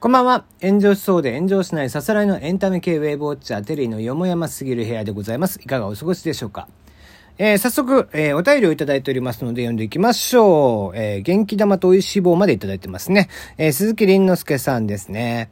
こんばんは。炎上しそうで炎上しないさすらいのエンタメ系ウェーブウォッチャーテリーのよもやますぎる部屋でございます。いかがお過ごしでしょうか？えー、早速、えー、お便りをいただいておりますので読んでいきましょう。えー、元気玉と美味しい棒までいただいてますね。え鈴木凛之介さんですね。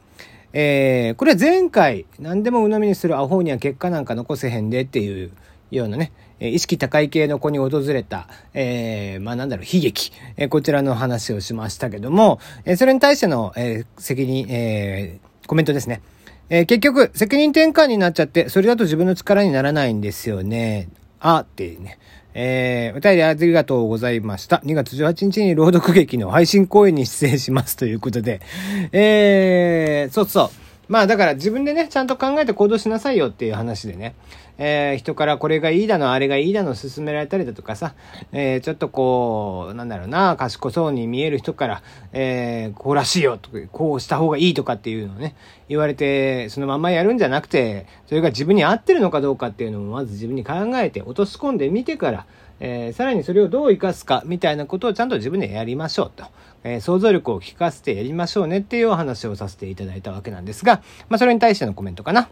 えこれは前回、何でも鵜呑みにするアホには結果なんか残せへんでっていうようなね、え意識高い系の子に訪れた、えー、まあなんだろう、悲劇、えー、こちらの話をしましたけども、えー、それに対しての、え、責任、えー、コメントですね。え、結局、責任転換になっちゃって、それだと自分の力にならないんですよね。あ、ってね。えー、お便りありがとうございました。2月18日に朗読劇の配信公演に出演しますということで、えー、そうそう。まあだから自分でね、ちゃんと考えて行動しなさいよっていう話でね。えー、人からこれがいいだの、あれがいいだの勧められたりだとかさ、えー、ちょっとこう、なんだろうな、賢そうに見える人から、えー、こうらしいよとか、こうした方がいいとかっていうのをね、言われて、そのまんまやるんじゃなくて、それが自分に合ってるのかどうかっていうのもまず自分に考えて落とし込んでみてから、えー、さらにそれをどう生かすかみたいなことをちゃんと自分でやりましょうと。えー、想像力を効かせてやりましょうねっていうお話をさせていただいたわけなんですが、まあそれに対してのコメントかな。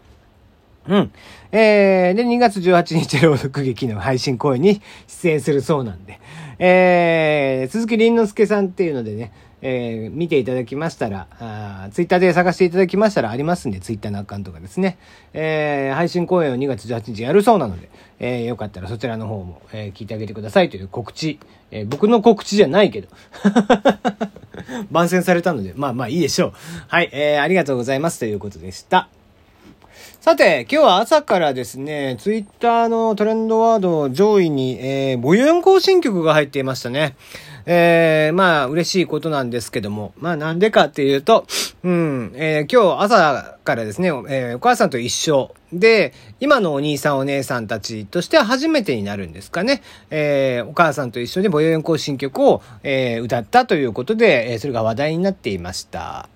うん。えー、で、2月18日朗読劇の配信公演に出演するそうなんで、えー、鈴木凛之介さんっていうのでね、えー、見ていただきましたら、あツイッターで探していただきましたらありますんで、ツイッターのアカウントがですね、えー、配信公演を2月18日やるそうなので、えー、よかったらそちらの方も、えー、聞いてあげてくださいという告知、えー、僕の告知じゃないけど、番宣されたので、まあまあいいでしょう。はい、えー、ありがとうございますということでした。さて、今日は朝からですね、ツイッターのトレンドワード上位に、えー、ボユン更新曲が入っていましたね。えー、まあ、嬉しいことなんですけども、まあ、なんでかっていうと、うん、えー、今日朝からですね、えー、お母さんと一緒で、今のお兄さんお姉さんたちとしては初めてになるんですかね。えー、お母さんと一緒でボヨヨン行進曲を、えー、歌ったということで、えー、それが話題になっていました。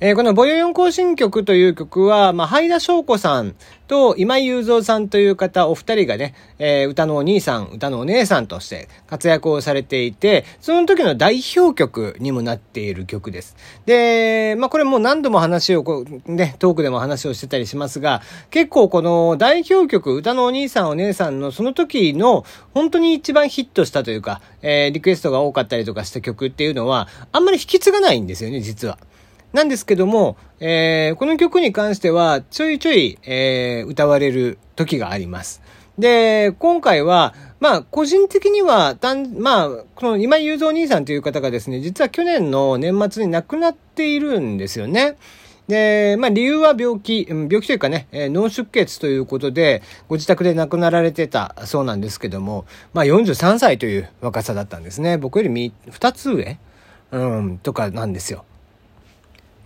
えー、このボヨヨン行進曲という曲は、まあ、ハイダ翔子さんと今井雄三さんという方、お二人がね、えー、歌のお兄さん、歌のお姉さんとして活躍をされていて、その時の代表曲にもなっている曲です。で、まあ、これもう何度も話をこう、ね、トークでも話をしてたりしますが、結構この代表曲、歌のお兄さん、お姉さんのその時の本当に一番ヒットしたというか、えー、リクエストが多かったりとかした曲っていうのは、あんまり引き継がないんですよね、実は。なんですけども、えー、この曲に関しては、ちょいちょい、えー、歌われる時があります。で、今回は、まあ、個人的には、たん、まあ、この今井雄三兄さんという方がですね、実は去年の年末に亡くなっているんですよね。で、まあ理由は病気、病気というかね、えー、脳出血ということで、ご自宅で亡くなられてたそうなんですけども、まあ43歳という若さだったんですね。僕より2つ上？うん、とかなんですよ。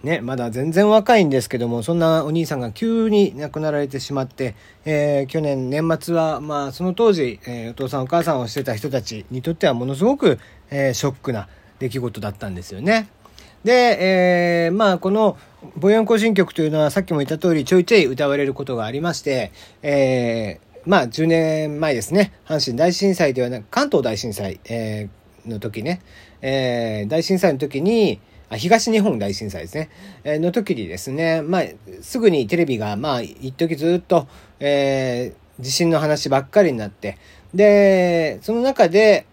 ね、まだ全然若いんですけども、そんなお兄さんが急に亡くなられてしまって、えー、去年年末は、まあ、その当時、えー、お父さんお母さんをしてた人たちにとってはものすごく、えー、ショックな出来事だったんですよね。で、えー、まあ、この、ボヤン行進曲というのはさっきも言った通りちょいちょい歌われることがありまして、えー、まあ、10年前ですね、阪神大震災ではなく、関東大震災、えー、の時ね、えー、大震災の時に、東日本大震災ですね、えー、の時にですね、まあ、すぐにテレビが、まあ、一時ずっと、えー、地震の話ばっかりになって、で、その中で、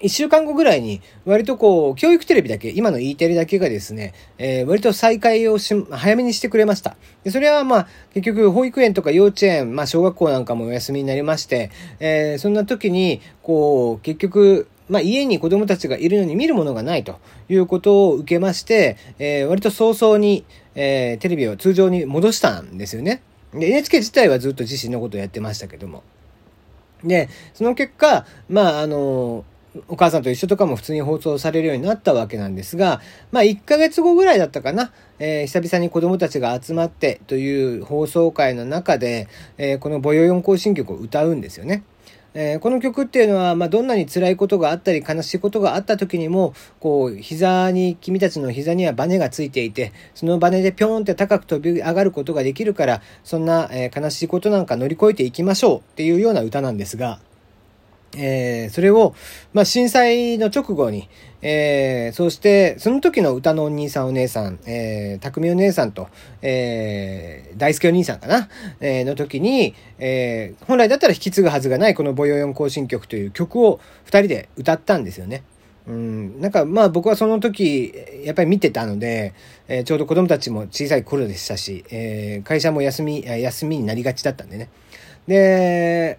一週間後ぐらいに、割とこう、教育テレビだけ、今の E テレだけがですね、えー、割と再開をし、早めにしてくれました。で、それはまあ、結局、保育園とか幼稚園、まあ、小学校なんかもお休みになりまして、えー、そんな時に、こう、結局、まあ、家に子供たちがいるのに見るものがないということを受けまして、えー、割と早々に、えー、テレビを通常に戻したんですよね。で、NHK 自体はずっと自身のことをやってましたけども。で、その結果、まあ、あの、お母さんと一緒とかも普通に放送されるようになったわけなんですが、まあ1ヶ月後ぐらいだったかな、えー、久々に子供たちが集まってという放送会の中で、えー、このボヨヨン行進曲を歌うんですよね。えー、この曲っていうのは、まあ、どんなに辛いことがあったり悲しいことがあった時にも、こう、膝に、君たちの膝にはバネがついていて、そのバネでピョーンって高く飛び上がることができるから、そんな、えー、悲しいことなんか乗り越えていきましょうっていうような歌なんですが、えー、それを、まあ、震災の直後に、えー、そして、その時の歌のお兄さんお姉さん、えー、匠お姉さんと、えー、大輔お兄さんかな、えー、の時に、えー、本来だったら引き継ぐはずがないこのボヨヨン行進曲という曲を二人で歌ったんですよね。うん、なんかまあ僕はその時やっぱり見てたので、えー、ちょうど子供たちも小さい頃でしたし、えー、会社も休み休みになりがちだったんでねで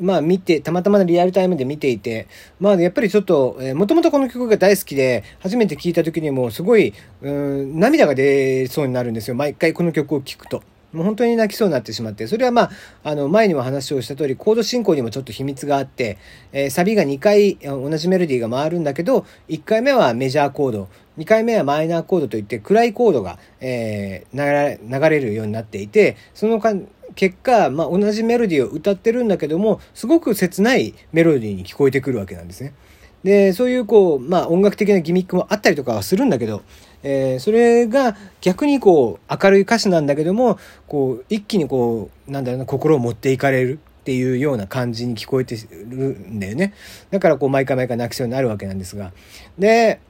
まあ見て、たまたまリアルタイムで見ていて、まあやっぱりちょっと、えー、もともとこの曲が大好きで、初めて聴いた時にもすごい、うん、涙が出そうになるんですよ。毎回この曲を聴くと。もう本当に泣きそうになってしまって、それはまあ、あの、前にも話をした通り、コード進行にもちょっと秘密があって、えー、サビが2回同じメロディーが回るんだけど、1回目はメジャーコード、2回目はマイナーコードといって暗いコードが、えー、流れるようになっていて、その間、結果、まあ、同じメロディーを歌ってるんだけども、すごく切ないメロディーに聞こえてくるわけなんですね。で、そういうこう、まあ音楽的なギミックもあったりとかはするんだけど、えー、それが逆にこう明るい歌詞なんだけども、こう一気にこう、なんだろうな、心を持っていかれるっていうような感じに聞こえてるんだよね。だからこう毎回毎回泣きそうになるわけなんですが。で、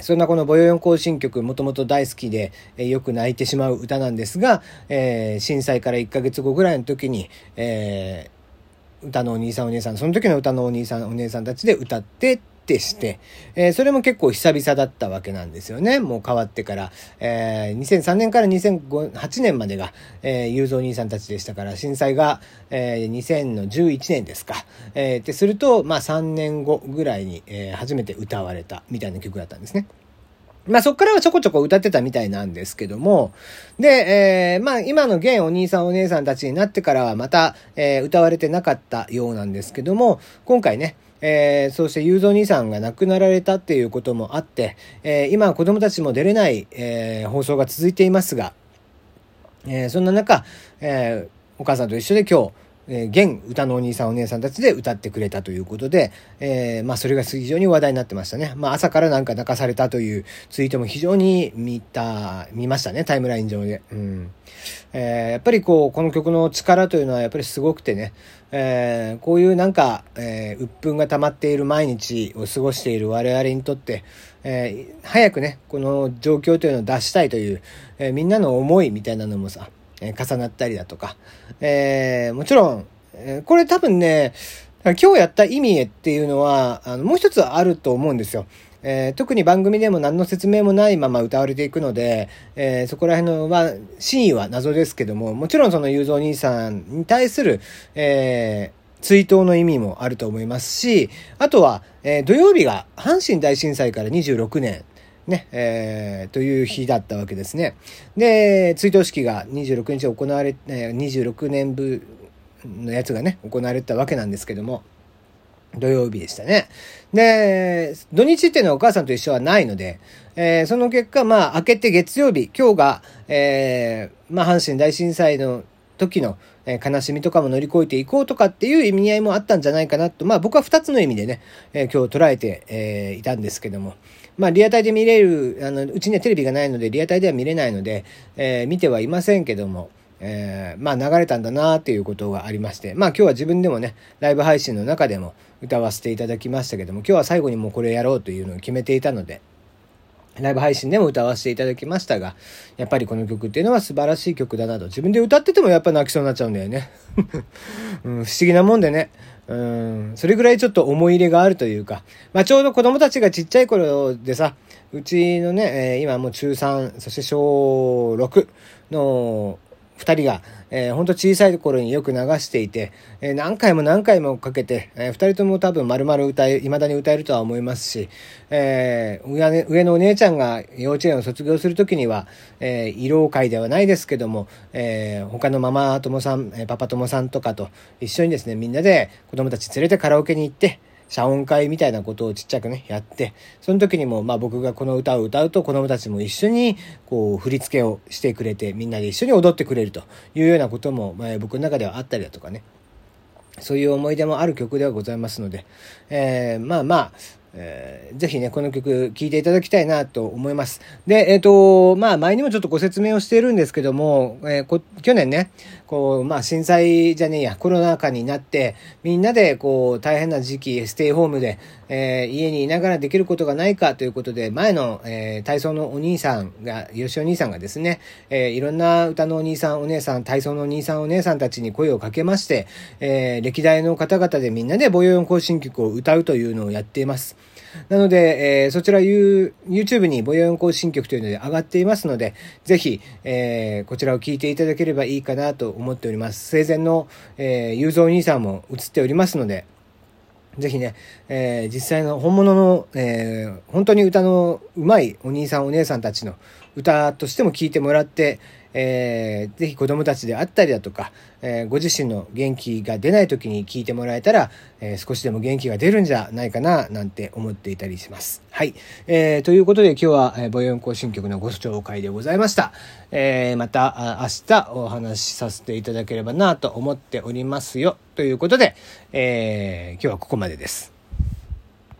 そんなこのボヨヨン行進曲、もともと大好きで、えー、よく泣いてしまう歌なんですが、えー、震災から1ヶ月後ぐらいの時に、えー、歌のお兄さんお姉さん、その時の歌のお兄さんお姉さんたちで歌ってってして、えー、それも結構久々だったわけなんですよね。もう変わってから、えー、2003年から2008年までが、えー、雄三兄さんたちでしたから、震災が、えー、2011年ですか。えー、ってすると、まあ3年後ぐらいに、えー、初めて歌われたみたいな曲だったんですね。まあそっからはちょこちょこ歌ってたみたいなんですけども、で、えー、まあ今の現お兄さんお姉さんたちになってからはまた、えー、歌われてなかったようなんですけども、今回ね、えー、そして雄三兄さんが亡くなられたっていうこともあって、えー、今子供たちも出れない、えー、放送が続いていますが、え、そんな中、え、お母さんと一緒で今日、えー、現歌のお兄さんお姉さんたちで歌ってくれたということで、えー、まあそれが非常に話題になってましたね。まあ朝からなんか泣かされたというツイートも非常に見た、見ましたね、タイムライン上で。うん。えー、やっぱりこう、この曲の力というのはやっぱりすごくてね、えー、こういうなんか、えー、鬱憤が溜まっている毎日を過ごしている我々にとって、えー、早くね、この状況というのを出したいという、えー、みんなの思いみたいなのもさ、え重なったりだとか、えー、もちろん、えこれ多分ね、今日やった意味へっていうのは、あの、もう一つあると思うんですよ。えー、特に番組でも何の説明もないまま歌われていくので、えー、そこら辺のは、真意は謎ですけども、もちろんその雄三兄さんに対する、えー、追悼の意味もあると思いますし、あとは、え土曜日が阪神大震災から26年ね、えー、という日だったわけですね。で、追悼式が26日行われ、26年分のやつがね、行われたわけなんですけども、土曜日でしたね。で、土日っていうのはお母さんと一緒はないので、えー、その結果、まあ、明けて月曜日、今日が、えー、まあ、阪神大震災の時の、え悲しみとかも乗り越えていこうとかっていう意味合いもあったんじゃないかなと、まあ僕は2つの意味でね、え、今日捉えて、え、いたんですけども、まあリアタイで見れる、あの、うちにはテレビがないのでリアタイでは見れないので、えー、見てはいませんけども、えー、まあ流れたんだなっていうことがありまして、まあ今日は自分でもね、ライブ配信の中でも歌わせていただきましたけども、今日は最後にもうこれやろうというのを決めていたので、ライブ配信でも歌わせていただきましたが、やっぱりこの曲っていうのは素晴らしい曲だなと。自分で歌っててもやっぱ泣きそうになっちゃうんだよね。うん、不思議なもんでね。うん、それぐらいちょっと思い入れがあるというか、まあちょうど子供たちがちっちゃい頃でさ、うちのね、えー、今もう中3、そして小6の二人が、えー、ほんと小さい頃によく流していて、えー、何回も何回もかけて、えー、二人とも多分丸々歌え、未だに歌えるとは思いますし、えー、上上のお姉ちゃんが幼稚園を卒業するときには、えー、慰労会ではないですけども、えー、他のママ友さん、パパ友さんとかと一緒にですね、みんなで子供たち連れてカラオケに行って、謝恩会みたいなことをちっちゃくね、やって、その時にも、まあ僕がこの歌を歌うと子供たちも一緒に、こう、振り付けをしてくれて、みんなで一緒に踊ってくれるというようなことも、まあ僕の中ではあったりだとかね。そういう思い出もある曲ではございますので、えー、まあまあ、えー、ぜひね、この曲聴いていただきたいなと思います。で、えっ、ー、と、まあ、前にもちょっとご説明をしているんですけども、えー、去年ね、こう、まあ、震災じゃねえや、コロナ禍になって、みんなで、こう、大変な時期、ステイホームで、えー、家にいながらできることがないかということで、前の、えー、体操のお兄さんが、よしお兄さんがですね、えー、いろんな歌のお兄さん、お姉さん、体操のお兄さん、お姉さんたちに声をかけまして、えー、歴代の方々でみんなで母用行進曲を歌うというのをやっています。なので、えー、そちら You YouTube に母用行進曲というので上がっていますので、ぜひ、えー、こちらを聴いていただければいいかなと思っております。生前の、えー、雄三兄さんも映っておりますので、ぜひね、えー、実際の本物の、えー、本当に歌の上手いお兄さんお姉さんたちの歌としても聴いてもらって、えー、ぜひ子供たちであったりだとか、えー、ご自身の元気が出ない時に聞いてもらえたら、えー、少しでも元気が出るんじゃないかな、なんて思っていたりします。はい。えー、ということで今日は、えー、母音行進曲のご紹介でございました。えー、また明日お話しさせていただければなと思っておりますよ。ということで、えー、今日はここまでです。